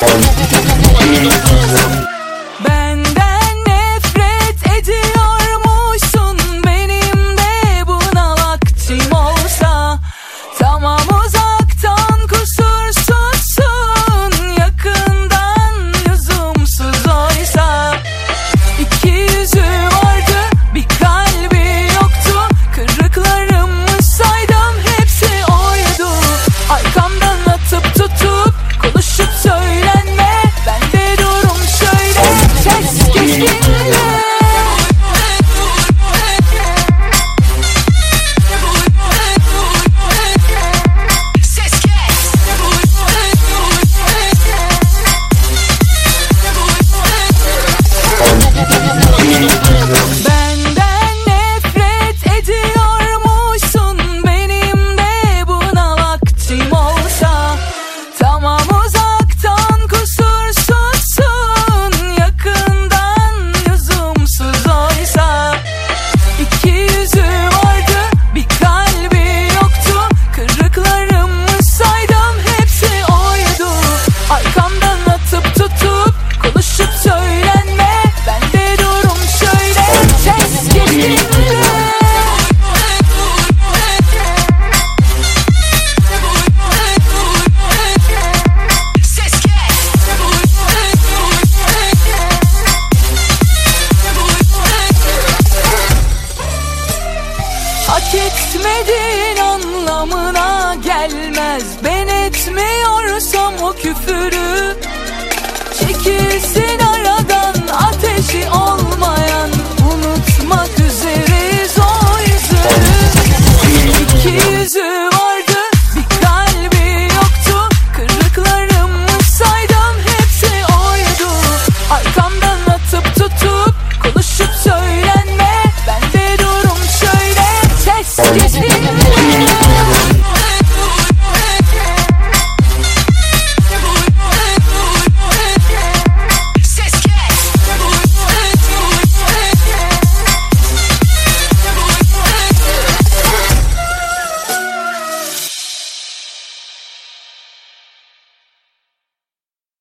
Thank you. Hak etmedin anlamına gelmez. Ben etmiyorsam o küfürü